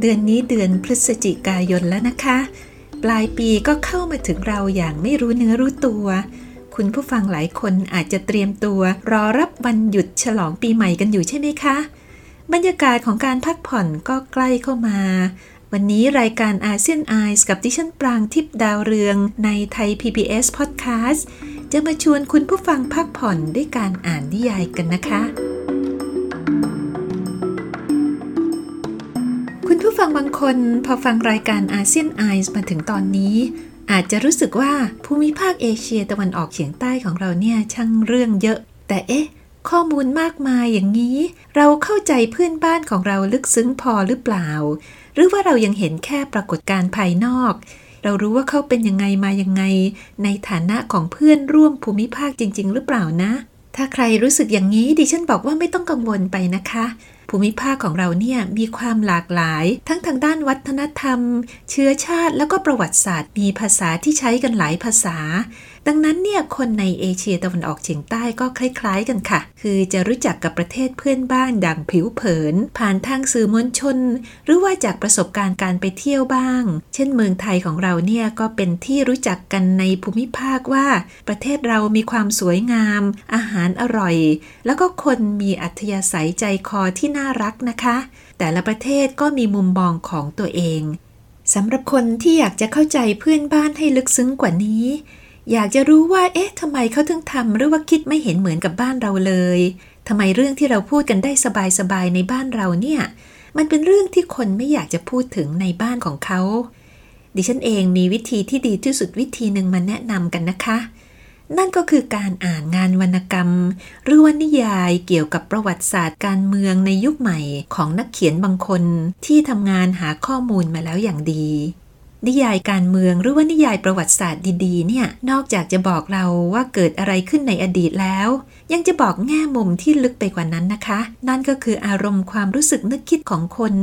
เดือนนี้เดือนพฤศจิกายนแล้วนะคะ ปลายปีก็เข้ามาถึงเราอย่างไม่รู้เนื้อรู้ตัว คุณผู้ฟังหลายคนอาจจะเตรียมตัว รอรับวันหยุดฉลองปีใหม่กันอยู่ใช่ไหมคะ บรรยากาศของการพักผ่อนก็ใกล้เข้ามา วันนี้รายการอาเซียนไอส์กับดิฉันปรางทิพย์ดาวเรืองในไทย PBS Podcast จะมาชวนคุณผู้ฟังพักผ่อนด้วยการอ่านนิยายกันนะคะ คนพอฟังรายการอาเซียนไอส์มาถึงตอนนี้ อาจจะรู้สึกว่าภูมิภาคเอเชียตะวันออกเฉียงใต้ของเราเนี่ยช่างเรื่องเยอะ แต่เอ๊ะ ข้อมูลมากมายอย่างนี้ เราเข้าใจเพื่อนบ้านของเราลึกซึ้งพอหรือเปล่า หรือว่าเรายังเห็นแค่ปรากฏการณ์ภายนอก เรารู้ว่าเขาเป็นยังไงมายังไง ในฐานะของเพื่อนร่วมภูมิภาคจริง ๆ หรือเปล่านะ ถ้าใครรู้สึกอย่างนี้ดิฉันบอกว่าไม่ต้องกังวลไปนะคะ ภูมิภาคของเราเนี่ยมีความหลากหลาย ทั้งทางด้านวัฒนธรรม เชื้อชาติแล้วก็ประวัติศาสตร์ มีภาษาที่ใช้กันหลายภาษา ดังนั้นเนี่ยคนในเอเชียตะวันออกเฉียงใต้ก็คล้ายๆกันค่ะ คือจะรู้จักกับประเทศเพื่อนบ้านดังผิวเผิน ผ่านทางสื่อมวลชน หรือว่าจากประสบการณ์การไปเที่ยวบ้าง เช่นเมืองไทยของเราเนี่ยก็เป็นที่รู้จักกันในภูมิภาคว่า ประเทศเรามีความสวยงาม อาหารอร่อย แล้วก็คนมีอัธยาศัยใจคอที่น่ารักนะคะ แต่ละประเทศก็มีมุมมองของตัวเองสำหรับคนที่อยากจะเข้าใจเพื่อนบ้านให้ลึกซึ้งกว่านี้ อยากจะรู้ว่า เอ๊ะทำไมเขาถึงทำหรือว่าคิดไม่เห็นเหมือนกับบ้านเราเลยทำไมเรื่องที่เราพูดกันได้สบายๆในบ้านเราเนี่ย มันเป็นเรื่องที่คนไม่อยากจะพูดถึงในบ้านของเขา ดิฉันเองมีวิธีที่ดีที่สุดวิธีหนึ่งมาแนะนำกันนะคะ นั่นก็คือการอ่านงานวรรณกรรม หรือว่านิยายเกี่ยวกับประวัติศาสตร์การเมืองในยุคใหม่ของนักเขียนบางคนที่ทำงานหาข้อมูลมาแล้วอย่างดี นิยายการเมืองหรือว่านิยายประวัติศาสตร์ดีๆ เนี่ย นอกจากจะบอกเราว่าเกิดอะไรขึ้นในอดีตแล้ว ยังจะบอกแง่มุมที่ลึกไปกว่านั้นนะคะ นั่นก็คืออารมณ์ความรู้สึกนึกคิดของคน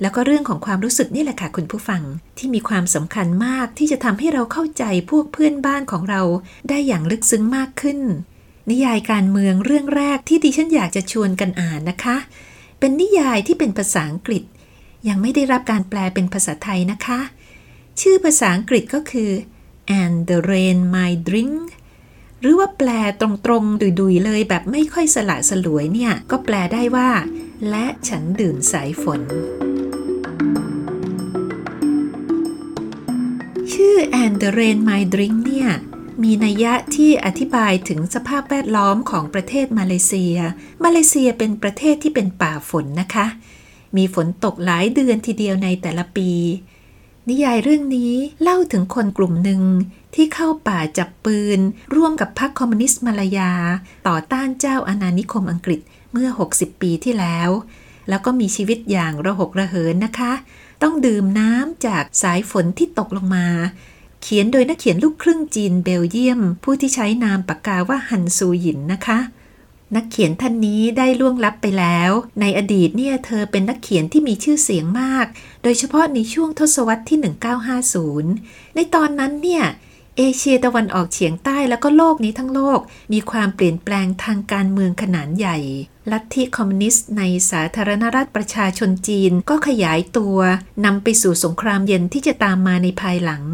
แล้วก็เรื่องของความรู้สึกนี่แหละค่ะคุณผู้ฟัง ที่มีความสำคัญมากที่จะทำให้เราเข้าใจพวกเพื่อนบ้านของเรา ได้อย่างลึกซึ้งมากขึ้น นิยายการเมืองเรื่องแรกที่ดิฉันอยากจะชวนกันอ่านนะคะ เป็นนิยายที่เป็นภาษาอังกฤษ ยังไม่ได้รับการแปลเป็นภาษาไทยนะคะ ชื่อภาษาอังกฤษก็คือ and the rain my drink หรือว่าแปลตรงๆ ดุยๆ เลยแบบไม่ค่อยสละสลวยเนี่ย ก็แปลได้ว่า และฉันดื่มสายฝน ชื่อ and the rain my drink เนี่ย มีนัยยะที่อธิบายถึงสภาพแวดล้อมของประเทศมาเลเซีย มาเลเซียเป็นประเทศที่เป็นป่าฝนนะคะ มีฝนตกหลายเดือนทีเดียวในแต่ละปี นิยายเรื่องนี้เล่าถึงคนกลุ่มหนึ่งที่เข้าป่าจับปืน ร่วมกับพรรคคอมมิวนิสต์มาลายา ต่อต้านเจ้าอาณานิคมอังกฤษเมื่อ 60 ปีที่แล้ว แล้วก็มีชีวิตอย่างระหกระเหินนะคะ ต้องดื่มน้ำจากสายฝนที่ตกลงมา เขียนโดยนักเขียนลูกครึ่งจีนเบลเยียม ผู้ที่ใช้นามปากกาว่าฮันซูหยินนะคะ นักเขียนท่านนี้ได้ล่วงลับไปแล้ว ในอดีตเนี่ยเธอเป็นนักเขียนที่มีชื่อเสียงมาก โดยเฉพาะในช่วงทศวรรษที่ 1950 ในตอนนั้นเนี่ยเอเชียตะวันออกเฉียงใต้แล้วก็โลกนี้ทั้งโลก มีความเปลี่ยนแปลงทางการเมืองขนาดใหญ่ ลัทธิคอมมิวนิสต์ในสาธารณรัฐประชาชนจีนก็ขยายตัวนำไปสู่สงครามเย็นที่จะตามมาในภายหลัง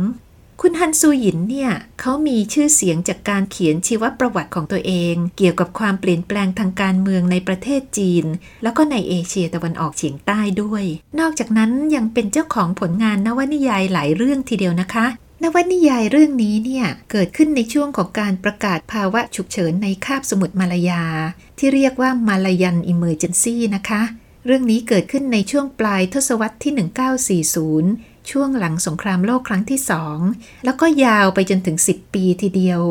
คุณฮันซูหยินเนี่ยเขามีชื่อเสียงจากการเขียนชีวประวัติของตัวเอง เกี่ยวกับความเปลี่ยนแปลงทางการเมืองในประเทศจีน แล้วก็ในเอเชียตะวันออกเฉียงใต้ด้วย นอกจากนั้นยังเป็นเจ้าของผลงานนวนิยายหลายเรื่องทีเดียวนะคะนวนิยายเรื่องนี้เนี่ย เกิดขึ้นในช่วงของการประกาศภาวะฉุกเฉินในคาบสมุทรมาลายา ที่เรียกว่า Malayan Emergency นะคะ เรื่องนี้เกิดขึ้นในช่วงปลายทศวรรษที่ 1940 ช่วงหลังสงครามโลกครั้งที่สอง แล้วก็ยาวไปจนถึง 10 ปีทีเดียว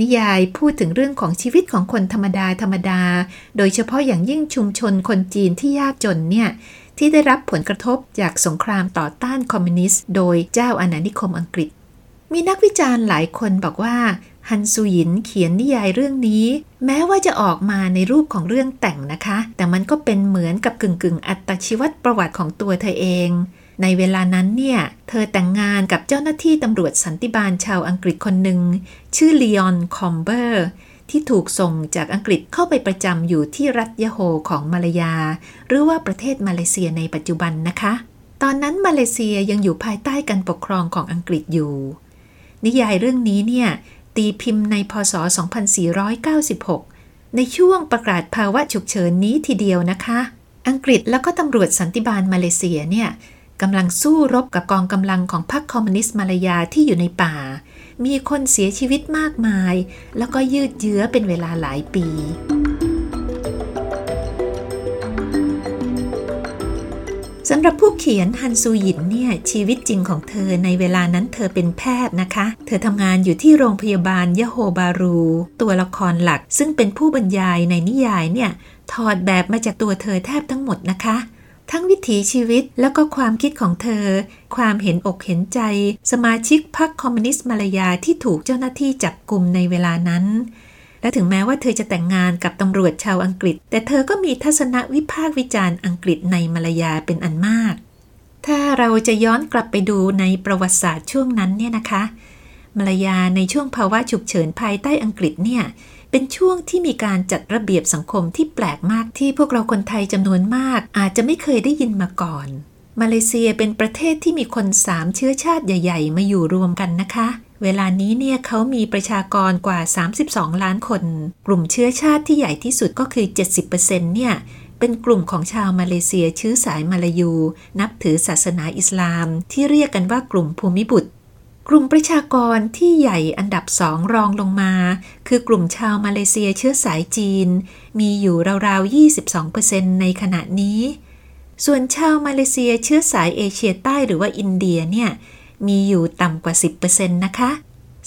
นิยายพูดถึงเรื่องของชีวิตของคนธรรมดาธรรมดา โดยเฉพาะอย่างยิ่งชุมชนคนจีนที่ยากจนเนี่ยที่ได้รับผลกระทบจากสงครามต่อต้านคอมมิวนิสต์โดยเจ้าอาณานิคมอังกฤษ มีนักวิจารณ์หลายคนบอกว่าฮันซูยินเขียนนิยายเรื่องนี้ แม้ว่าจะออกมาในรูปของเรื่องแต่งนะคะ แต่มันก็เป็นเหมือนกับกึ่งกึ่งอัตชีวประวัติของตัวเธอเอง ในเวลานั้นเนี่ย เธอแต่งงานกับเจ้าหน้าที่ตำรวจสันติบาลชาวอังกฤษคนหนึ่ง ชื่อลีออนคอมเบอร์ที่ถูกส่งจากอังกฤษเข้าไปประจำอยู่ที่รัฐยะโฮของมาลายา หรือว่าประเทศมาเลเซียในปัจจุบันนะคะ ตอนนั้นมาเลเซียยังอยู่ภายใต้การปกครองของอังกฤษอยู่ นิยายเรื่องนี้เนี่ย ตีพิมพ์ในพศ 2496 ในช่วงประกาศภาวะฉุกเฉินนี้ทีเดียวนะคะ อังกฤษแล้วก็ตำรวจสันติบาลมาเลเซียเนี่ย กำลังสู้รบกับกองกำลังของพรรคคอมมิวนิสต์มาลายาที่อยู่ในป่า มีคนเสียชีวิตมากมาย แล้วก็ยืดเยื้อเป็นเวลาหลายปี สำหรับผู้เขียนฮันซูหยินเนี่ย ชีวิตจริงของเธอในเวลานั้นเธอเป็นแพทย์นะคะ เธอทำงานอยู่ที่โรงพยาบาลยะโฮบารู ตัวละครหลักซึ่งเป็นผู้บรรยายในนิยายเนี่ยถอดแบบมาจากตัวเธอแทบทั้งหมดนะคะ ทั้งวิถีชีวิตแล้วก็ความคิดของเธอ ความเห็นอกเห็นใจ สมาชิกพรรคคอมมิวนิสต์มาลายาที่ถูกเจ้าหน้าที่จับกลุ่มในเวลานั้น และถึงแม้ว่าเธอจะแต่งงานกับตำรวจชาวอังกฤษ แต่เธอก็มีทัศนวิพากษ์วิจารณ์อังกฤษในมาลายาเป็นอันมาก ถ้าเราจะย้อนกลับไปดูในประวัติศาสตร์ช่วงนั้นเนี่ยนะคะ มาลายาในช่วงภาวะฉุกเฉินภายใต้อังกฤษเนี่ย เป็นช่วงที่มีการจัดระเบียบสังคมที่แปลกมากที่พวกเราคนไทยจำนวนมาก อาจจะไม่เคยได้ยินมาก่อน มาเลเซียเป็นประเทศที่มีคนสามเชื้อชาติใหญ่ ๆ มาอยู่รวมกันนะคะ เวลานี้เนี่ยเขามีประชากรกว่า 32 ล้านคน กลุ่มเชื้อชาติที่ใหญ่ที่สุดก็คือ 70%เนี่ยเป็นกลุ่มของชาวมาเลเซียชื้อสายมาลายู นับถือศาสนาอิสลาม ที่เรียกกันว่ากลุ่มภูมิบุตร กลุ่มประชากรที่ใหญ่อันดับสองรองลงมา คือกลุ่มชาวมาเลเซียเชื้อสายจีน มีอยู่ราวๆ 22%ในขณะนี้ ส่วนชาวมาเลเซียเชื้อสายเอเชียใต้หรือว่าอินเดียเนี่ย มีอยู่ต่ำกว่า 10%นะคะ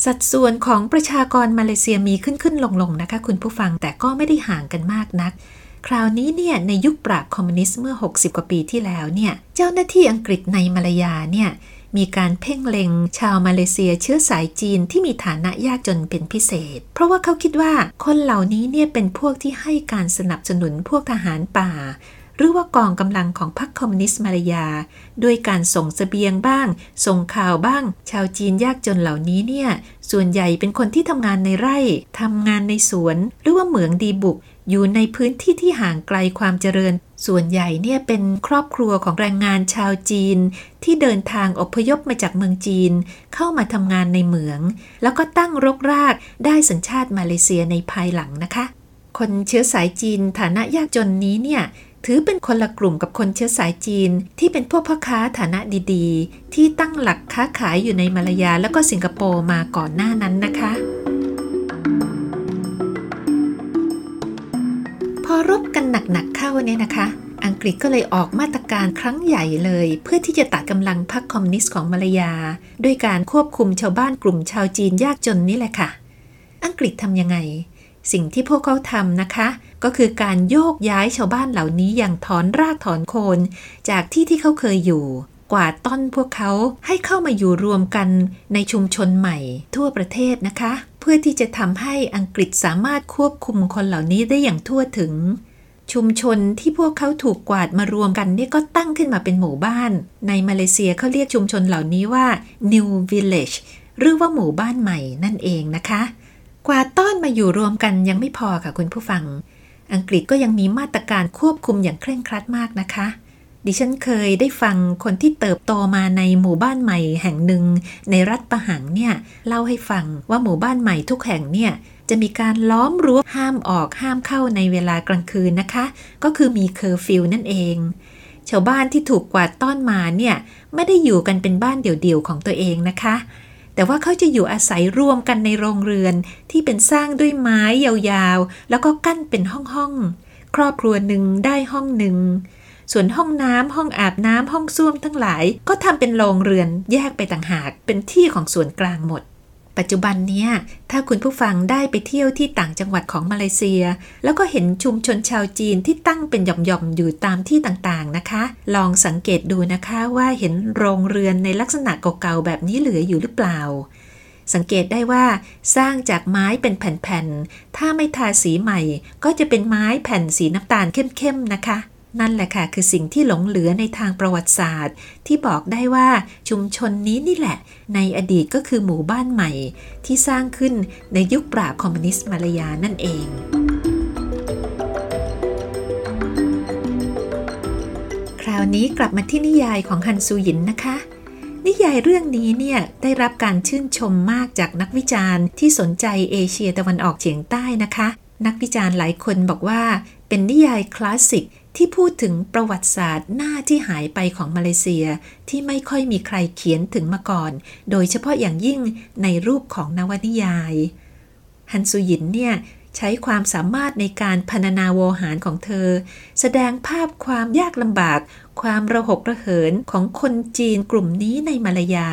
สัดส่วนของประชากรมาเลเซียมีขึ้นขึ้นลงลงนะคะ คุณผู้ฟังแต่ก็ไม่ได้ห่างกันมากนัก คราวนี้เนี่ยในยุคปราบคอมมิวนิสต์เมื่อ 60 กว่าปีที่แล้วเนี่ย เจ้าหน้าที่อังกฤษในมาลายาเนี่ย มีการเพ่งเล็งชาวมาเลเซียเชื้อสายจีนที่มีฐานะยากจนเป็นพิเศษ เพราะว่าเขาคิดว่าคนเหล่านี้เนี่ยเป็นพวกที่ให้การสนับสนุนพวกทหารป่า หรือว่ากองกำลังของพรรคคอมมิวนิสต์มาลายา ด้วยการส่งสเสบียงบ้าง ส่งข่าวบ้าง ชาวจีนยากจนเหล่านี้เนี่ยส่วนใหญ่เป็นคนที่ทำงานในไร่ทำงานในสวน หรือว่าเหมืองดีบุก อยู่ในพื้นที่ที่ห่างไกลความเจริญ ส่วนใหญ่เนี่ยเป็นครอบครัวของแรงงานชาวจีน ที่เดินทางอพยพมาจากเมืองจีน เข้ามาทำงานในเหมือง แล้วก็ตั้งรกรากได้สัญชาติมาเลเซียในภายหลังนะคะ คนเชื้อสายจีนฐานะยากจนนี้เนี่ยถือเป็นคนละกลุ่มกับคนเชื้อสายจีน ที่เป็นพวกพ่อค้าฐานะดีๆ ที่ตั้งหลักค้าขายอยู่ในมาลายาแล้วก็สิงคโปร์มาก่อนหน้านั้นนะคะ พอรบกันหนักๆเข้าเนี่ยนะคะ อังกฤษก็เลยออกมาตรการครั้งใหญ่เลย เพื่อที่จะตัดกำลังพรรคคอมมิวนิสต์ของมาลายา ด้วยการควบคุมชาวบ้านกลุ่มชาวจีนยากจนนี่แหละค่ะ อังกฤษทำยังไง สิ่งที่พวกเขาทำนะคะ ก็คือการโยกย้ายชาวบ้านเหล่านี้อย่างถอนรากถอนโคน จากที่ที่เขาเคยอยู่ กว่าต้อนพวกเขาให้เข้ามาอยู่รวมกันในชุมชนใหม่ ทั่วประเทศนะคะ เพื่อที่จะทำให้อังกฤษสามารถควบคุมคนเหล่านี้ได้อย่างทั่วถึง ชุมชนที่พวกเขาถูกกวาดมารวมกันนี่ก็ตั้งขึ้นมาเป็นหมู่บ้าน ในมาเลเซียเขาเรียกชุมชนเหล่านี้ว่า New Village หรือว่าหมู่บ้านใหม่นั่นเองนะคะ กว่าต้อนมาอยู่รวมกันยังไม่พอค่ะคุณผู้ฟัง อังกฤษก็ยังมีมาตรการควบคุมอย่างเคร่งครัดมากนะคะ ดิฉันเคยได้ฟังคนที่เติบโตมาในหมู่บ้านใหม่แห่งหนึ่ง ในรัฐประหังเนี่ยเล่าให้ฟังว่าหมู่บ้านใหม่ทุกแห่งเนี่ยจะมีการล้อมรั้วห้ามออกห้ามเข้าในเวลากลางคืนนะคะ ก็คือมีเคอร์ฟิวนั่นเอง ชาวบ้านที่ถูกกวาดต้อนมาเนี่ยไม่ได้อยู่กันเป็นบ้านเดี่ยวๆของตัวเองนะคะ แต่ว่าเขาจะอยู่อาศัยรวมกันในโรงเรือนที่เป็นสร้างด้วยไม้ยาวๆ แล้วก็กั้นเป็นห้องๆครอบครัวหนึ่งได้ห้องหนึ่ง ส่วนห้องน้ำห้องอาบน้ำห้องส้วมทั้งหลาย ก็ทำเป็นโรงเรือนแยกไปต่างหาก เป็นที่ของส่วนกลางหมด ปัจจุบันเนี้ยถ้าคุณผู้ฟังได้ไปเที่ยวที่ต่างจังหวัดของมาเลเซีย แล้วก็เห็นชุมชนชาวจีนที่ตั้งเป็นหย่อมๆอยู่ตามที่ต่างๆนะคะ ลองสังเกตดูนะคะว่าเห็นโรงเรือนในลักษณะเก่าๆแบบนี้เหลืออยู่หรือเปล่าสังเกตได้ว่าสร้างจากไม้เป็นแผ่นๆ ถ้าไม่ทาสีใหม่ ก็จะเป็นไม้แผ่นสีน้ำตาลเข้มๆ นะคะ นั่นแหละค่ะ คือสิ่งที่หลงเหลือในทางประวัติศาสตร์ ที่บอกได้ว่าชุมชนนี้นี่แหละ ในอดีตก็คือหมู่บ้านใหม่ ที่สร้างขึ้นในยุคปราบคอมมิวนิสต์มาลายานั่นเองคราวนี้กลับมาที่นิยายของฮันซูหยินนะคะ นิยายเรื่องนี้เนี่ยได้รับการชื่นชมมากจากนักวิจารณ์ที่สนใจเอเชียตะวันออกเฉียงใต้นะคะ นักวิจารณ์หลายคนบอกว่า เป็นนิยายคลาสสิก ที่พูดถึงประวัติศาสตร์หน้าที่หายไปของมาเลเซียที่ไม่ค่อยมีใครเขียนถึงมาก่อน โดยเฉพาะอย่างยิ่งในรูปของนวนิยาย ฮันซูยินเนี่ยใช้ความสามารถในการพรรณนาโวหารของเธอ แสดงภาพความยากลำบาก ความระหกระเหินของคนจีนกลุ่มนี้ในมาลายา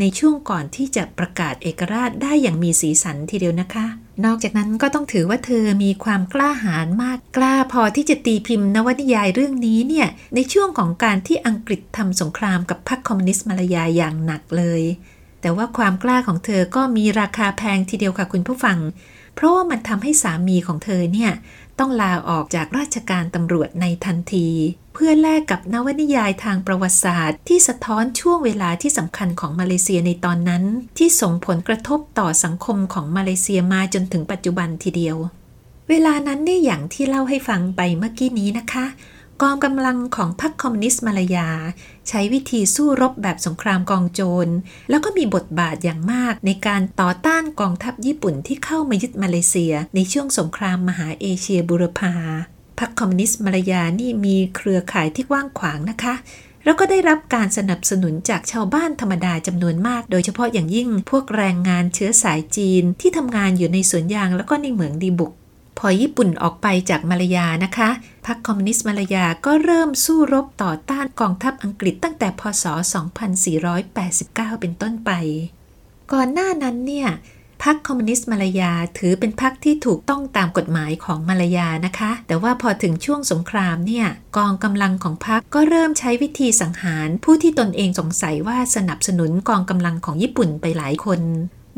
ในช่วงก่อนที่จะประกาศเอกราชได้อย่างมีสีสันทีเดียวนะคะ นอกจากนั้นก็ต้องถือว่าเธอมีความกล้าหาญมากกล้าพอที่จะตีพิมพ์นวนิยายเรื่องนี้เนี่ย ในช่วงของการที่อังกฤษทำสงครามกับพรรคคอมมิวนิสต์มาลายาอย่างหนักเลย แต่ว่าความกล้าของเธอก็มีราคาแพงทีเดียวค่ะคุณผู้ฟัง เพราะว่ามันทำให้สามีของเธอเนี่ยต้องลาออกจากราชการตำรวจในทันที เพื่อแลกกับนวนิยายทางประวัติศาสตร์ ที่สะท้อนช่วงเวลาที่สำคัญของมาเลเซียในตอนนั้น ที่ส่งผลกระทบต่อสังคมของมาเลเซียมาจนถึงปัจจุบันทีเดียว เวลานั้นนี่อย่างที่เล่าให้ฟังไปเมื่อกี้นี้นะคะ กองกำลังของพรรคคอมมิวนิสต์มาลายา ใช้วิธีสู้รบแบบสงครามกองโจร แล้วก็มีบทบาทอย่างมากในการต่อต้านกองทัพญี่ปุ่นที่เข้ามายึดมาเลเซีย ในช่วงสงครามมหาเอเชียบุรพา พรรคคอมมิวนิสต์มาลายานี่มีเครือข่ายที่กว้างขวางนะคะ แล้วก็ได้รับการสนับสนุนจากชาวบ้านธรรมดาจำนวนมาก โดยเฉพาะอย่างยิ่งพวกแรงงานเชื้อสายจีนที่ทำงานอยู่ในสวนยางแล้วก็ในเหมืองดีบุก พอญี่ปุ่นออกไปจากมาลายานะคะ พรรคคอมมิวนิสต์มาลายาก็เริ่มสู้รบต่อต้านกองทัพอังกฤษตั้งแต่พศ 2489 เป็นต้นไป ก่อนหน้านั้นเนี่ย พรรคคอมมิวนิสต์มาลายา ถือเป็นพรรคที่ถูกต้องตามกฎหมายของมาลายานะคะ แต่ว่าพอถึงช่วงสงครามเนี่ยกองกำลังของพรรคก็เริ่มใช้วิธีสังหาร ผู้ที่ตนเองสงสัยว่าสนับสนุนกองกำลังของญี่ปุ่นไปหลายคน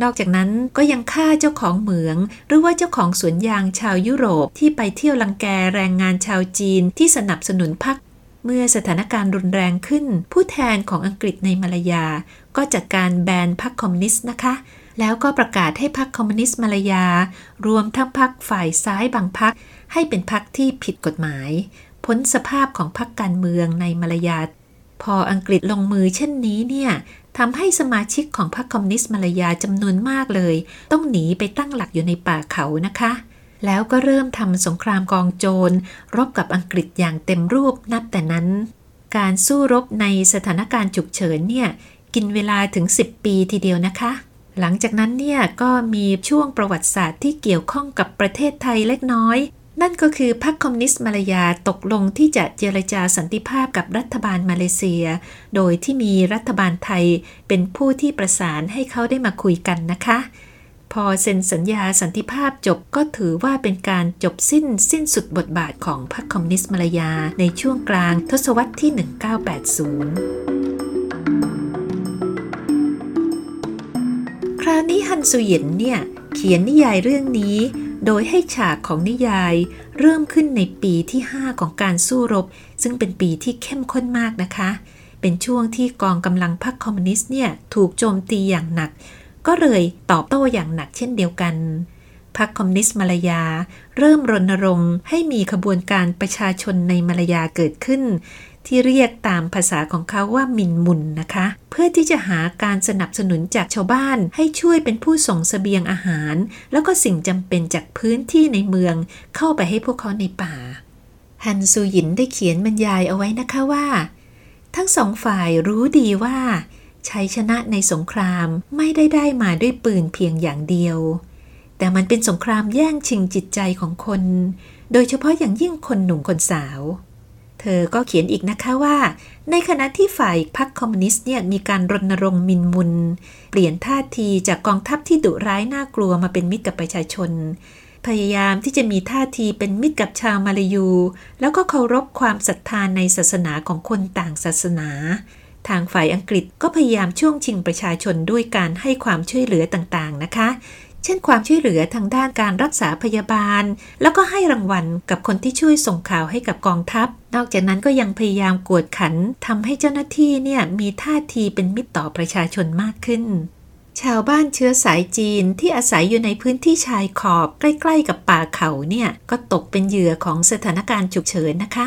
นอกจากนั้นก็ยังฆ่าเจ้าของเหมือง หรือว่าเจ้าของสวนยางชาวยุโรปที่ไปเที่ยวลังแกแรงงานชาวจีนที่สนับสนุนพรรคเมื่อสถานการณ์รุนแรงขึ้น ผู้แทนของอังกฤษในมาลายา ก็จัดการแบนพรรคคอมมิวนิสต์นะคะ แล้วก็ประกาศให้พรรคคอมมิวนิสต์มาลายา รวมทั้งพรรคฝ่ายซ้ายบางพรรคให้เป็นพรรคที่ผิดกฎหมาย พ้นสภาพของพรรคการเมืองในมาลายา พออังกฤษลงมือเช่นนี้เนี่ยทำให้สมาชิกของพรรคคอมมิวนิสต์มาลายาจำนวนมากเลย ต้องหนีไปตั้งหลักอยู่ในป่าเขานะคะ แล้วก็เริ่มทำสงครามกองโจรรบกับอังกฤษอย่างเต็มรูปนับแต่นั้น การสู้รบในสถานการณ์ฉุกเฉินเนี่ยกินเวลาถึง 10 ปีทีเดียวนะคะ หลังจากนั้นเนี่ยก็มีช่วงประวัติศาสตร์ที่เกี่ยวข้องกับประเทศไทยเล็กน้อย นั่นก็คือพรรคคอมมิวนิสต์มาลายาตกลงที่จะเจรจาสันติภาพกับรัฐบาลมาเลเซีย โดยที่มีรัฐบาลไทยเป็นผู้ที่ประสานให้เขาได้มาคุยกันนะคะ พอเซ็นสัญญาสันติภาพจบก็ถือว่าเป็นการจบสิ้นสิ้นสุดบทบาทของพรรคคอมมิวนิสต์มาลายาในช่วงกลางทศวรรษที่ 1980 ราวนี้ฮันซุเย็นเนี่ยเขียนนิยายเรื่องนี้ โดยให้ฉากของนิยาย เริ่มขึ้นในปีที่ 5 ของการสู้รบ ซึ่งเป็นปีที่เข้มข้นมากนะคะ เป็นช่วงที่กองกำลังพรรคคอมมิวนิสต์เนี่ยถูกโจมตีอย่างหนัก ก็เลยตอบโต้อย่างหนักเช่นเดียวกันพรรคคอมมิวนิสต์มาลายา เริ่มรณรงค์ให้มีขบวนการประชาชนในมาลายาเกิดขึ้น ที่เรียกตามภาษาของเขาว่ามินมุนนะคะ เพื่อที่จะหาการสนับสนุนจากชาวบ้านให้ช่วยเป็นผู้ส่งสเสบียงอาหาร แล้วก็สิ่งจำเป็นจากพื้นที่ในเมือง เข้าไปให้พวกเขาในป่า ฮันซูหยินได้เขียนบรรยายเอาไว้นะคะว่า ทั้งสองฝ่ายรู้ดีว่าชัยชนะในสงครามไม่ได้ได้มาด้วยปืนเพียงอย่างเดียว แต่มันเป็นสงครามแย่งชิงจิตใจของคน โดยเฉพาะอย่างยิ่งคนหนุ่มคนสาว อก็เขียนอีกนะคะว่า ในขณะที่ฝ่ายพรรคคอมมิวนิสต์เนี่ยมีการรณรงค์มินมุน เปลี่ยนท่าทีจากกองทัพที่ดุร้ายน่ากลัวมาเป็นมิตรกับประชาชน พยายามที่จะมีท่าทีเป็นมิตรกับชาวมาลายู แล้วก็เคารพความศรัทธานในศาสนาของคนต่างศาสนา ทางฝ่ายอังกฤษก็พยายามช่วงชิงประชาชนด้วยการให้ความช่วยเหลือต่างๆนะคะ เช่นความช่วยเหลือทางด้านการรักษาพยาบาล แล้วก็ให้รางวัลกับคนที่ช่วยส่งข่าวให้กับกองทัพ นอกจากนั้นก็ยังพยายามกวดขันทำให้เจ้าหน้าที่เนี่ยมีท่าทีเป็นมิตรต่อประชาชนมากขึ้น ชาวบ้านเชื้อสายจีนที่อาศัยอยู่ในพื้นที่ชายขอบใกล้ ๆ กับป่าเขาเนี่ยก็ตกเป็นเหยื่อของสถานการณ์ฉุกเฉินนะคะ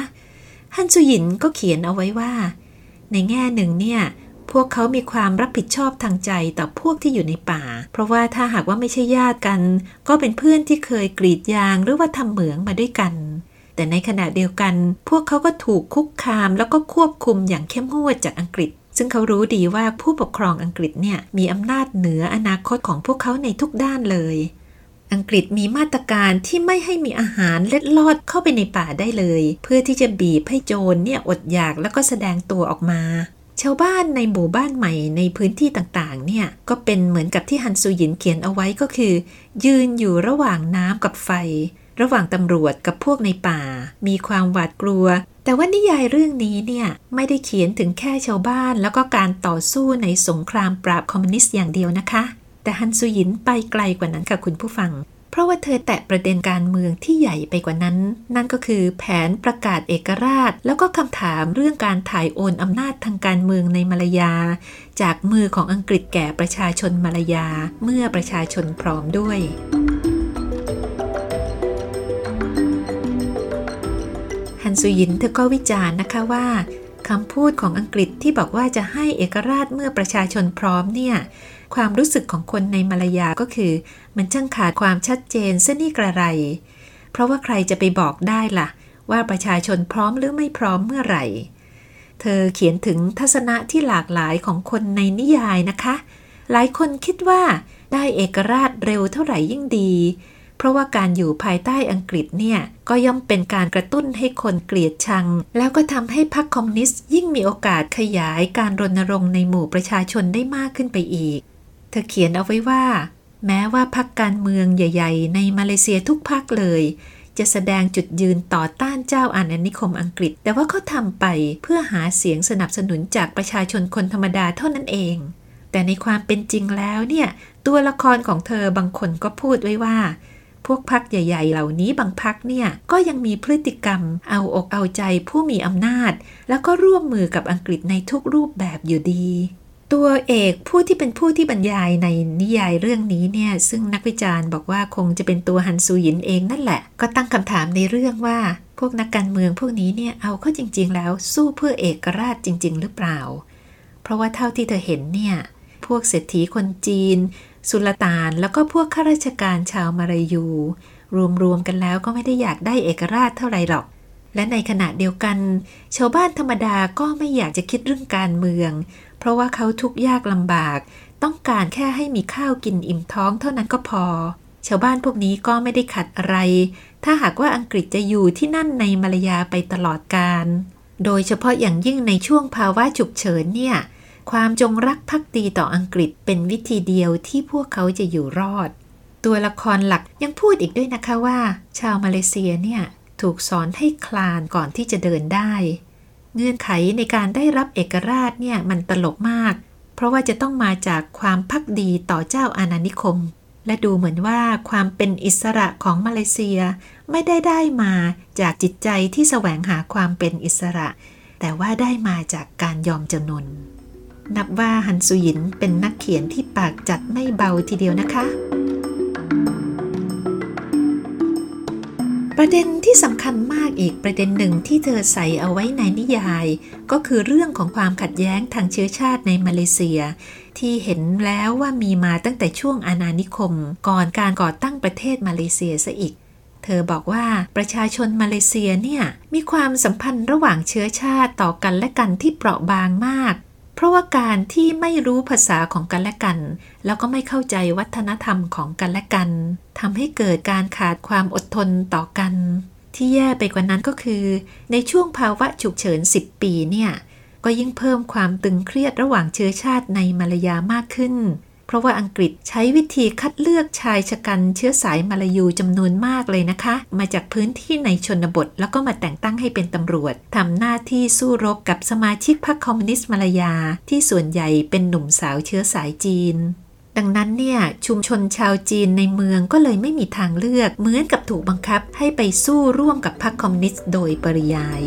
ฮันซูยินก็เขียนเอาไว้ว่า ในแง่หนึ่งเนี่ย พวกเขามีความรับผิดชอบทางใจต่อพวกที่อยู่ในป่า เพราะว่าถ้าหากว่าไม่ใช่ญาติกัน ก็เป็นเพื่อนที่เคยกรีดยางหรือว่าทำเหมืองมาด้วยกัน แต่ในขณะเดียวกัน พวกเขาก็ถูกคุกคามแล้วก็ควบคุมอย่างเข้มงวดจากอังกฤษ ซึ่งเขารู้ดีว่าผู้ปกครองอังกฤษเนี่ยมีอำนาจเหนืออนาคตของพวกเขาในทุกด้านเลยอังกฤษมีมาตรการที่ไม่ให้มีอาหารเล็ดลอดเข้าไปในป่าได้เลย เพื่อที่จะบีบให้โจรเนี่ยอดอยากแล้วก็แสดงตัวออกมา ชาวบ้านในหมู่บ้านใหม่ในพื้นที่ต่างๆ เนี่ย ก็เป็นเหมือนกับที่ฮันซูยินเขียนเอาไว้ก็คือ ยืนอยู่ระหว่างน้ำกับไฟ ระหว่างตำรวจกับพวกในป่า มีความหวาดกลัว แต่ว่านิยายเรื่องนี้เนี่ย ไม่ได้เขียนถึงแค่ชาวบ้าน แล้วก็การต่อสู้ในสงครามปราบคอมมิวนิสต์อย่างเดียวนะคะ แต่ฮันซูยินไปไกลกว่านั้นค่ะคุณผู้ฟัง เพราะว่าเธอแตะประเด็นการเมืองที่ใหญ่ไปกว่านั้น นั่นก็คือแผนประกาศเอกราช แล้วก็คำถามเรื่องการถ่ายโอนอำนาจทางการเมืองในมาลายา จากมือของอังกฤษแก่ประชาชนมาลายา เมื่อประชาชนพร้อมด้วยฮันซุยินเธอก็วิจารณ์นะคะว่าคำพูดของอังกฤษที่บอกว่าจะให้เอกราชเมื่อประชาชนพร้อมเนี่ย ความรู้สึกของคนในมาลายาก็คือ มันช่างขาดความชัดเจนเส้นนี่กระไร เพราะว่าใครจะไปบอกได้ละ่ะ ว่าประชาชนพร้อมหรือไม่พร้อมเมื่อไหร่ เธอเขียนถึงทัศนะที่หลากหลายของคนในนิยายนะคะ หลายคนคิดว่าได้เอกราชเร็วเท่าไหร่ยิ่งดี เพราะว่าการอยู่ภายใต้อังกฤษเนี่ย ก็ย่อมเป็นการกระตุ้นให้คนเกลียดชัง แล้วก็ทำให้พรรคคอมมิวนิสต์ยิ่งมีโอกาสขยายการรณรงค์ในหมู่ประชาชนได้มากขึ้นไปอีก เธอเขียนเอาไว้ว่า แม้ว่าพรรคการเมืองใหญ่ ๆ ในมาเลเซียทุกพรรคเลย จะแสดงจุดยืนต่อต้านเจ้าอาณานิคมอังกฤษ แต่ว่าเขาทำไปเพื่อหาเสียงสนับสนุนจากประชาชนคนธรรมดาเท่านั้นเอง แต่ในความเป็นจริงแล้วเนี่ย ตัวละครของเธอบางคนก็พูดไว้ว่าพวกพักใหญ่ ๆ เหล่านี้บางพักเนี่ย ก็ยังมีพฤติกรรมเอาอกเอาใจผู้มีอำนาจ แล้วก็ร่วมมือกับอังกฤษในทุกรูปแบบอยู่ดี ตัวเอกผู้ที่เป็นผู้ที่บรรยายในนิยายเรื่องนี้เนี่ยซึ่งนักวิจารณ์บอกว่าคงจะเป็นตัวฮันซูยินเองนั่นแหละ ก็ตั้งคำถามในเรื่องว่า พวกนักการเมืองพวกนี้เนี่ยเอาเข้าจริง ๆ แล้วสู้เพื่อเอกราชจริง ๆ หรือเปล่า เพราะว่าเท่าที่เธอเห็นเนี่ยพวกเศรษฐีคนจีน สุลต่านแล้วก็พวกข้าราชการชาวมาลายู รวมๆกันแล้วก็ไม่ได้อยากได้เอกราชเท่าไหร่หรอก และในขณะเดียวกัน ชาวบ้านธรรมดาก็ไม่อยากจะคิดเรื่องการเมือง เพราะว่าเขาทุกข์ยากลำบาก ต้องการแค่ให้มีข้าวกินอิ่มท้องเท่านั้นก็พอ ชาวบ้านพวกนี้ก็ไม่ได้ขัดอะไร ถ้าหากว่าอังกฤษจะอยู่ที่นั่นในมาลายาไปตลอดกาลโดยเฉพาะอย่างยิ่งในช่วงภาวะฉุกเฉินเนี่ย ความจงรักภักดีต่ออังกฤษเป็นวิธีเดียวที่พวกเขาจะอยู่รอด ตัวละครหลักยังพูดอีกด้วยนะคะว่า ชาวมาเลเซียเนี่ย ถูกสอนให้คลานก่อนที่จะเดินได้ เงื่อนไขในการได้รับเอกราชเนี่ยมันตลกมาก เพราะว่าจะต้องมาจากความพักดีต่อเจ้าอาณานิคม และดูเหมือนว่าความเป็นอิสระของมาเลเซีย ไม่ได้ได้มาจากจิตใจที่แสวงหาความเป็นอิสระ แต่ว่าได้มาจากการยอมจำนนนับว่าฮันซุยินเป็นนักเขียนที่ปากจัดไม่เบาทีเดียวนะคะ ประเด็นที่สำคัญมากอีกประเด็นหนึ่งที่เธอใส่เอาไว้ในนิยาย ก็คือเรื่องของความขัดแย้งทางเชื้อชาติในมาเลเซีย ที่เห็นแล้วว่ามีมาตั้งแต่ช่วงอาณานิคม ก่อนการก่อตั้งประเทศมาเลเซียซะอีก เธอบอกว่าประชาชนมาเลเซียเนี่ยมีความสัมพันธ์ระหว่างเชื้อชาติต่อกันและกันที่เปราะบางมาก เพราะว่าการที่ไม่รู้ภาษาของกันและกัน แล้วก็ไม่เข้าใจวัฒนธรรมของกันและกันทำให้เกิดการขาดความอดทนต่อกัน ที่แย่ไปกว่านั้นก็คือ ในช่วงภาวะฉุกเฉิน 10 ปีเนี่ยก็ยิ่งเพิ่มความตึงเครียดระหว่างเชื้อชาติในมาลายามากขึ้น เพราะว่าอังกฤษใช้วิธีคัดเลือกชายชะกันเชื้อสายมาลายูจำนวนมากเลยนะคะ มาจากพื้นที่ในชนบท แล้วก็มาแต่งตั้งให้เป็นตำรวจทำหน้าที่สู้รบกับสมาชิกพรรคคอมมิวนิสต์มาลายา ที่ส่วนใหญ่เป็นหนุ่มสาวเชื้อสายจีนดังนั้นเนี่ยชุมชนชาวจีนในเมืองก็เลยไม่มีทางเลือก เหมือนกับถูกบังคับให้ไปสู้ร่วมกับพรรคคอมมิวนิสต์โดยปริยาย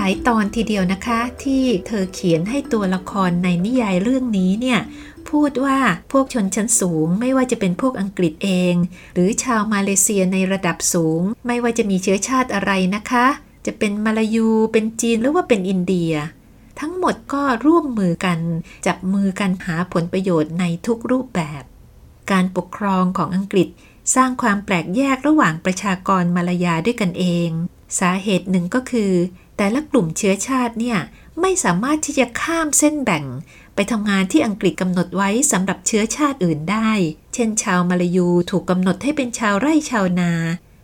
ลายตอนทีเดียวนะคะ ที่เธอเขียนให้ตัวละครในนิยายเรื่องนี้เนี่ยพูดว่าพวกชนชั้นสูง ไม่ว่าจะเป็นพวกอังกฤษเอง หรือชาวมาเลเซียในระดับสูง ไม่ว่าจะมีเชื้อชาติอะไรนะคะ จะเป็นมาลายูเป็นจีนหรือว่าเป็นอินเดีย ทั้งหมดก็ร่วมมือกัน จับมือกันหาผลประโยชน์ในทุกรูปแบบ การปกครองของอังกฤษสร้างความแปลกแยกระหว่างประชากรมาลายาด้วยกันเอง สาเหตุหนึ่งก็คือ แต่ละกลุ่มเชื้อชาติเนี่ยไม่สามารถที่จะข้ามเส้นแบ่ง ไปทำงานที่อังกฤษกำหนดไว้สำหรับเชื้อชาติอื่นได้ เช่น ชาวมาลายูถูกกำหนดให้เป็นชาวไร่ชาวนา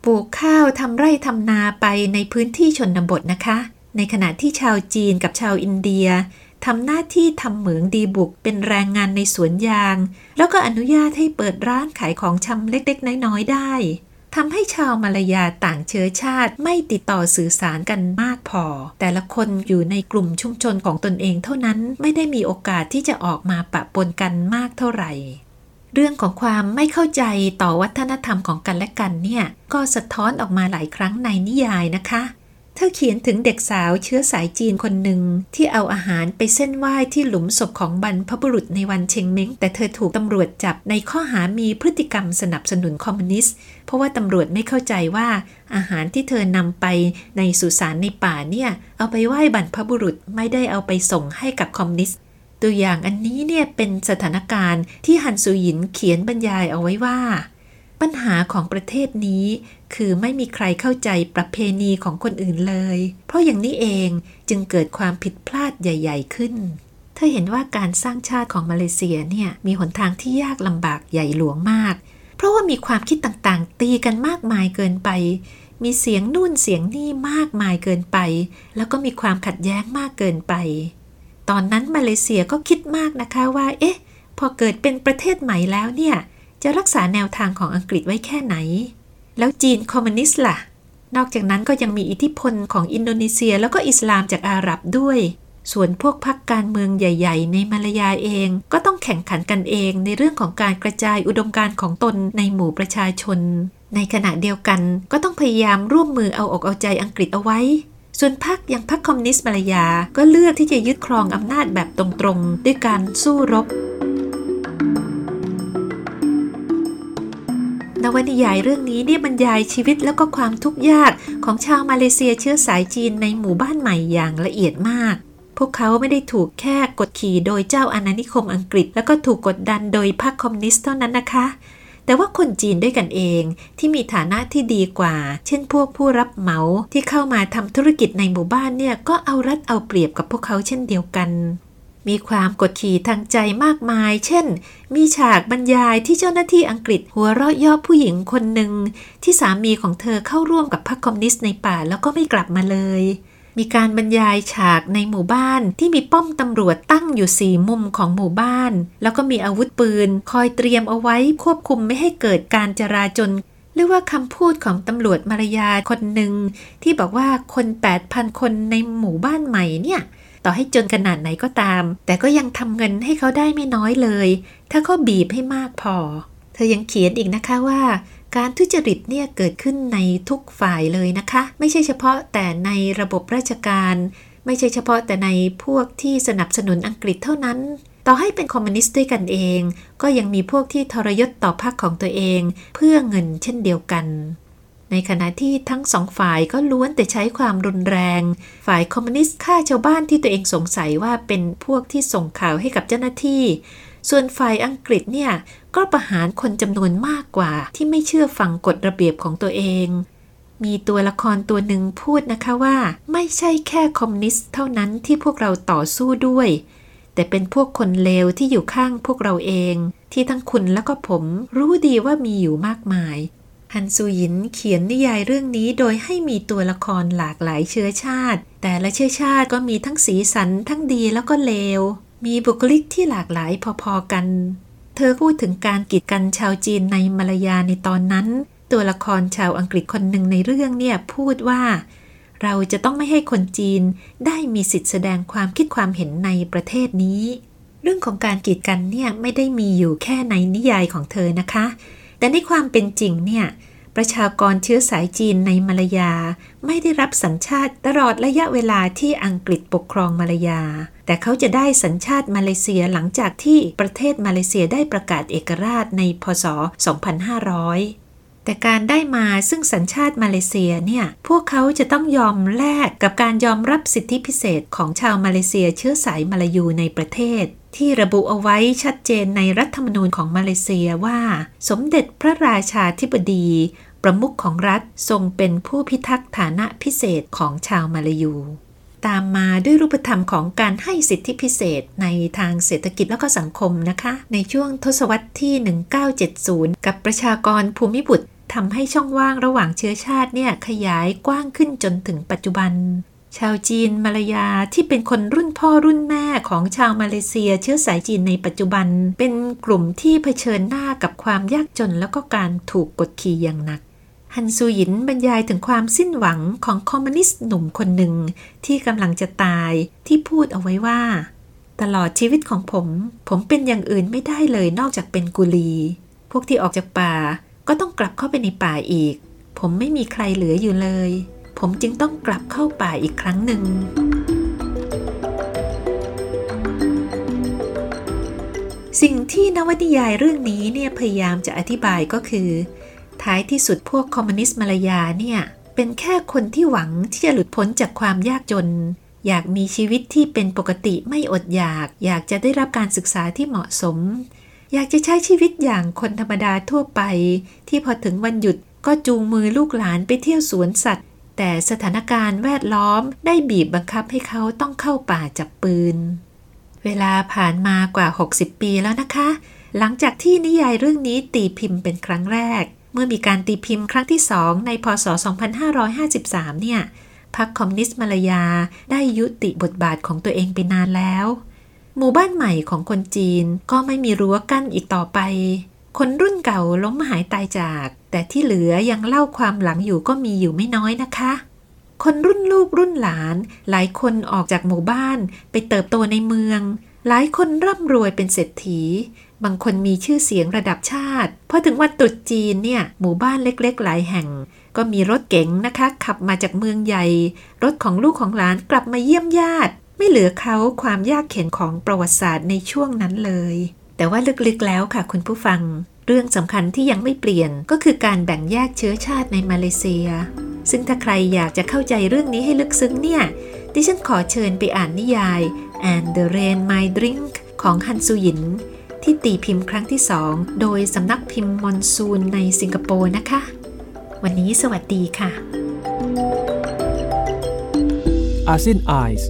ปลูกข้าวทำไร่ทำนาไปในพื้นที่ชนบทนะคะ ในขณะที่ชาวจีนกับชาวอินเดียทำหน้าที่ทำเหมืองดีบุกเป็นแรงงานในสวนยาง แล้วก็อนุญาตให้เปิดร้านขายของชำเล็กๆ น้อยๆได้ ทำให้ชาวมาลายาต่างเชื้อชาติไม่ติดต่อสื่อสารกันมากพอ แต่ละคนอยู่ในกลุ่มชุมชนของตนเองเท่านั้นไม่ได้มีโอกาสที่จะออกมาปะปนกันมากเท่าไหร่ เรื่องของความไม่เข้าใจต่อวัฒนธรรมของกันและกันเนี่ย ก็สะท้อนออกมาหลายครั้งในนิยายนะคะ เธอเขียนถึงเด็กสาวเชื้อสายจีนคนหนึ่งที่เอาอาหารไปเส้นไหว้ที่หลุมศพของบรรพบุรุษในวันเชงเม้ง แต่เธอถูกตำรวจจับในข้อหามีพฤติกรรมสนับสนุนคอมมิวนิสต์ เพราะว่าตำรวจไม่เข้าใจว่าอาหารที่เธอนำไปในสุสานในป่าเนี่ยเอาไปไหว้บรรพบุรุษไม่ได้เอาไปส่งให้กับคอมมิวนิสต์ตัวอย่างอันนี้เนี่ยเป็นสถานการณ์ที่ฮันซูหยินเขียนบรรยายเอาไว้ว่า ปัญหาของประเทศนี้ คือไม่มีใครเข้าใจประเพณีของคนอื่นเลย เพราะอย่างนี้เองจึงเกิดความผิดพลาดใหญ่ ๆ ขึ้น เธอเห็นว่าการสร้างชาติของมาเลเซียเนี่ยมีหนทางที่ยากลำบากใหญ่หลวงมาก เพราะว่ามีความคิดต่างๆ ตีกันมากมายเกินไป มีเสียงนู่นเสียงนี่มากมายเกินไป แล้วก็มีความขัดแย้งมากเกินไป ตอนนั้นมาเลเซียก็คิดมากนะคะว่า เอ๊ะ พอเกิดเป็นประเทศใหม่แล้วเนี่ย จะรักษาแนวทางของอังกฤษไว้แค่ไหน แล้วจีนคอมมิวนิสต์ล่ะ นอกจากนั้นก็ยังมีอิทธิพลของอินโดนีเซียแล้วก็อิสลามจากอาหรับด้วย ส่วนพวกพรรคการเมืองใหญ่ ๆ ในมาลายาเอง ก็ต้องแข่งขันกันเองในเรื่องของการกระจายอุดมการณ์ของตนในหมู่ประชาชน ในขณะเดียวกันก็ต้องพยายามร่วมมือเอาอกเอาใจอังกฤษเอาไว้ส่วนพรรคอย่างพรรคคอมมิวนิสต์มาลายา ก็เลือกที่จะยึดครองอำนาจแบบตรงๆ ด้วยการสู้รบ นวนิยายเรื่องนี้เนี่ยบรรยายชีวิตแล้วก็ความทุกข์ยากของชาวมาเลเซียเชื้อสายจีนในหมู่บ้านใหม่อย่างละเอียดมาก พวกเขาไม่ได้ถูกแค่กดขี่โดยเจ้าอาณานิคมอังกฤษ แล้วก็ถูกกดดันโดยพรรคคอมมิวนิสต์เท่านั้นนะคะแต่ว่าคนจีนด้วยกันเองที่มีฐานะที่ดีกว่า เช่นพวกผู้รับเหมาที่เข้ามาทำธุรกิจในหมู่บ้านเนี่ยก็เอารัดเอาเปรียบกับพวกเขาเช่นเดียวกัน มีความกดขี่ทางใจมากมาย เช่น มีฉากบรรยายที่เจ้าหน้าที่อังกฤษหัวเราะย่อผู้หญิงคนหนึ่ง ที่สามีของเธอเข้าร่วมกับพรรคคอมมิวนิสต์ในป่าแล้วก็ไม่กลับมาเลย มีการบรรยายฉากในหมู่บ้านที่มีป้อมตำรวจตั้งอยู่สี่มุมของหมู่บ้าน แล้วก็มีอาวุธปืน คอยเตรียมเอาไว้ควบคุมไม่ให้เกิดการจราจนหรือว่าคำพูดของตำรวจมารยาคนหนึ่งที่บอกว่าคน 8,000 คนในหมู่บ้านใหม่เนี่ย ต่อให้จนขนาดไหนก็ตาม แต่ก็ยังทำเงินให้เขาได้ไม่น้อยเลย ถ้าเขาบีบให้มากพอ เธอยังเขียนอีกนะคะว่า การทุจริตเนี่ยเกิดขึ้นในทุกฝ่ายเลยนะคะ ไม่ใช่เฉพาะแต่ในระบบราชการ ไม่ใช่เฉพาะแต่ในพวกที่สนับสนุนอังกฤษเท่านั้นต่อให้เป็นคอมมิวนิสต์ด้วยกันเอง ก็ยังมีพวกที่ทรยศต่อพรรคของตัวเอง เพื่อเงินเช่นเดียวกัน ในขณะที่ทั้งสองฝ่ายก็ล้วนแต่ใช้ความรุนแรง ฝ่ายคอมมิวนิสต์ฆ่าชาวบ้านที่ตัวเองสงสัยว่าเป็นพวกที่ส่งข่าวให้กับเจ้าหน้าที่ ส่วนฝ่ายอังกฤษเนี่ย ก็ประหารคนจำนวนมากกว่า ที่ไม่เชื่อฟังกฎระเบียบของตัวเอง มีตัวละครตัวหนึ่งพูดนะคะว่า ไม่ใช่แค่คอมมิวนิสต์เท่านั้นที่พวกเราต่อสู้ด้วย แต่เป็นพวกคนเลวที่อยู่ข้างพวกเราเอง ที่ทั้งคุณแล้วก็ผมรู้ดีว่ามีอยู่มากมาย ฮันซูหยินเขียนนิยายเรื่องนี้โดยให้มีตัวละครหลากหลายเชื้อชาติ แต่ละเชื้อชาติก็มีทั้งสีสันทั้งดีแล้วก็เลว มีบุคลิกที่หลากหลายพอๆกัน เธอพูดถึงการกีดกันชาวจีนในมาลายาในตอนนั้น ตัวละครชาวอังกฤษคนหนึ่งในเรื่องเนี่ยพูดว่า เราจะต้องไม่ให้คนจีนได้มีสิทธิแสดงความคิดความเห็นในประเทศนี้ เรื่องของการกีดกันเนี่ยไม่ได้มีอยู่แค่ในนิยายของเธอนะคะ แต่ในความเป็นจริงเนี่ยประชากรเชื้อสายจีนในมาลายา ไม่ได้รับสัญชาติตลอดระยะเวลาที่อังกฤษปกครองมาลายา แต่เขาจะได้สัญชาติมาเลเซียหลังจากที่ประเทศมาเลเซียได้ประกาศเอกราชในพศ 2500 แต่การได้มาซึ่งสัญชาติมาเลเซียเนี่ย พวกเขาจะต้องยอมแลกกับการยอมรับสิทธิพิเศษของชาวมาเลเซียเชื้อสายมาลายูในประเทศ ที่ระบุเอาไว้ชัดเจนในรัฐธรรมนูญของมาเลเซียว่า สมเด็จพระราชาธิบดี ประมุขของรัฐทรงเป็นผู้พิทักษ์ฐานะพิเศษของชาวมาลายูตามมาด้วยรูปธรรมของการให้สิทธิพิเศษในทางเศรษฐกิจและก็สังคมนะคะ ในช่วงทศวรรษที่ 1970 กับประชากรภูมิบุตร ทำให้ช่องว่างระหว่างเชื้อชาติเนี่ยขยายกว้างขึ้นจนถึงปัจจุบัน ชาวจีนมาลายาที่เป็นคนรุ่นพ่อรุ่นแม่ของชาวมาเลเซียเชื้อสายจีนในปัจจุบัน เป็นกลุ่มที่เผชิญหน้ากับความยากจนแล้วก็การถูกกดขี่อย่างหนัก ฮันซูหยินบรรยายถึงความสิ้นหวังของคอมมิวนิสต์หนุ่มคนหนึ่งที่กำลังจะตายที่พูดเอาไว้ว่า ตลอดชีวิตของผม ผมเป็นอย่างอื่นไม่ได้เลยนอกจากเป็นกุลี พวกที่ออกจากป่า ก็ต้องกลับเข้าไปในป่าอีก ผมไม่มีใครเหลืออยู่เลย ผมจึงต้องกลับเข้าป่าอีกครั้งหนึ่ง สิ่งที่นวนิยายเรื่องนี้เนี่ยพยายามจะอธิบายก็คือ ท้ายที่สุดพวกคอมมิวนิสต์มาลายาเนี่ยเป็นแค่คนที่หวังที่จะหลุดพ้นจากความยากจน อยากมีชีวิตที่เป็นปกติไม่อดอยาก อยากจะได้รับการศึกษาที่เหมาะสม อยากจะใช้ชีวิตอย่างคนธรรมดาทั่วไป ที่พอถึงวันหยุดก็จูงมือลูกหลานไปเที่ยวสวนสัตว์ แต่สถานการณ์แวดล้อมได้บีบบังคับให้เขาต้องเข้าป่าจับปืน เวลาผ่านมากว่า 60 ปีแล้วนะคะ หลังจากที่นิยายเรื่องนี้ตีพิมพ์เป็นครั้งแรก เมื่อมีการตีพิมพ์ครั้งที่สองในพศ 2553 เนี่ยพรรคคอมมิวนิสต์มาลายาได้ยุติบทบาทของตัวเองไปนานแล้ว หมู่บ้านใหม่ของคนจีนก็ไม่มีรั้วกั้นอีกต่อไป คนรุ่นเก่าล้มหายตายจาก แต่ที่เหลือยังเล่าความหลังอยู่ก็มีอยู่ไม่น้อยนะคะ คนรุ่นลูกรุ่นหลาน หลายคนออกจากหมู่บ้านไปเติบโตในเมือง หลายคนร่ำรวยเป็นเศรษฐี บางคนมีชื่อเสียงระดับชาติพอถึงวันตรุษจีนเนี่ยหมู่บ้านเล็ก ๆ หลายแห่ง ก็มีรถเก๋งนะคะ ขับมาจากเมืองใหญ่ รถของลูกของหลานกลับมาเยี่ยมญาติ ไม่เหลือเขาความยากเข็นของประวัติศาสตร์ในช่วงนั้นเลย แต่ว่าลึกๆแล้วค่ะคุณผู้ฟัง เรื่องสำคัญที่ยังไม่เปลี่ยนก็คือการแบ่งแยกเชื้อชาติในมาเลเซีย ซึ่งถ้าใครอยากจะเข้าใจเรื่องนี้ให้ลึกซึ้งเนี่ย ดิฉันขอเชิญไปอ่านนิยาย And the Rain My Drink ของฮันซูยิน ที่ตีพิมพ์ครั้งที่สองโดยสำนักพิมพ์มอนซูนในสิงคโปร์นะคะ วันนี้สวัสดีค่ะอาเซียนไอส์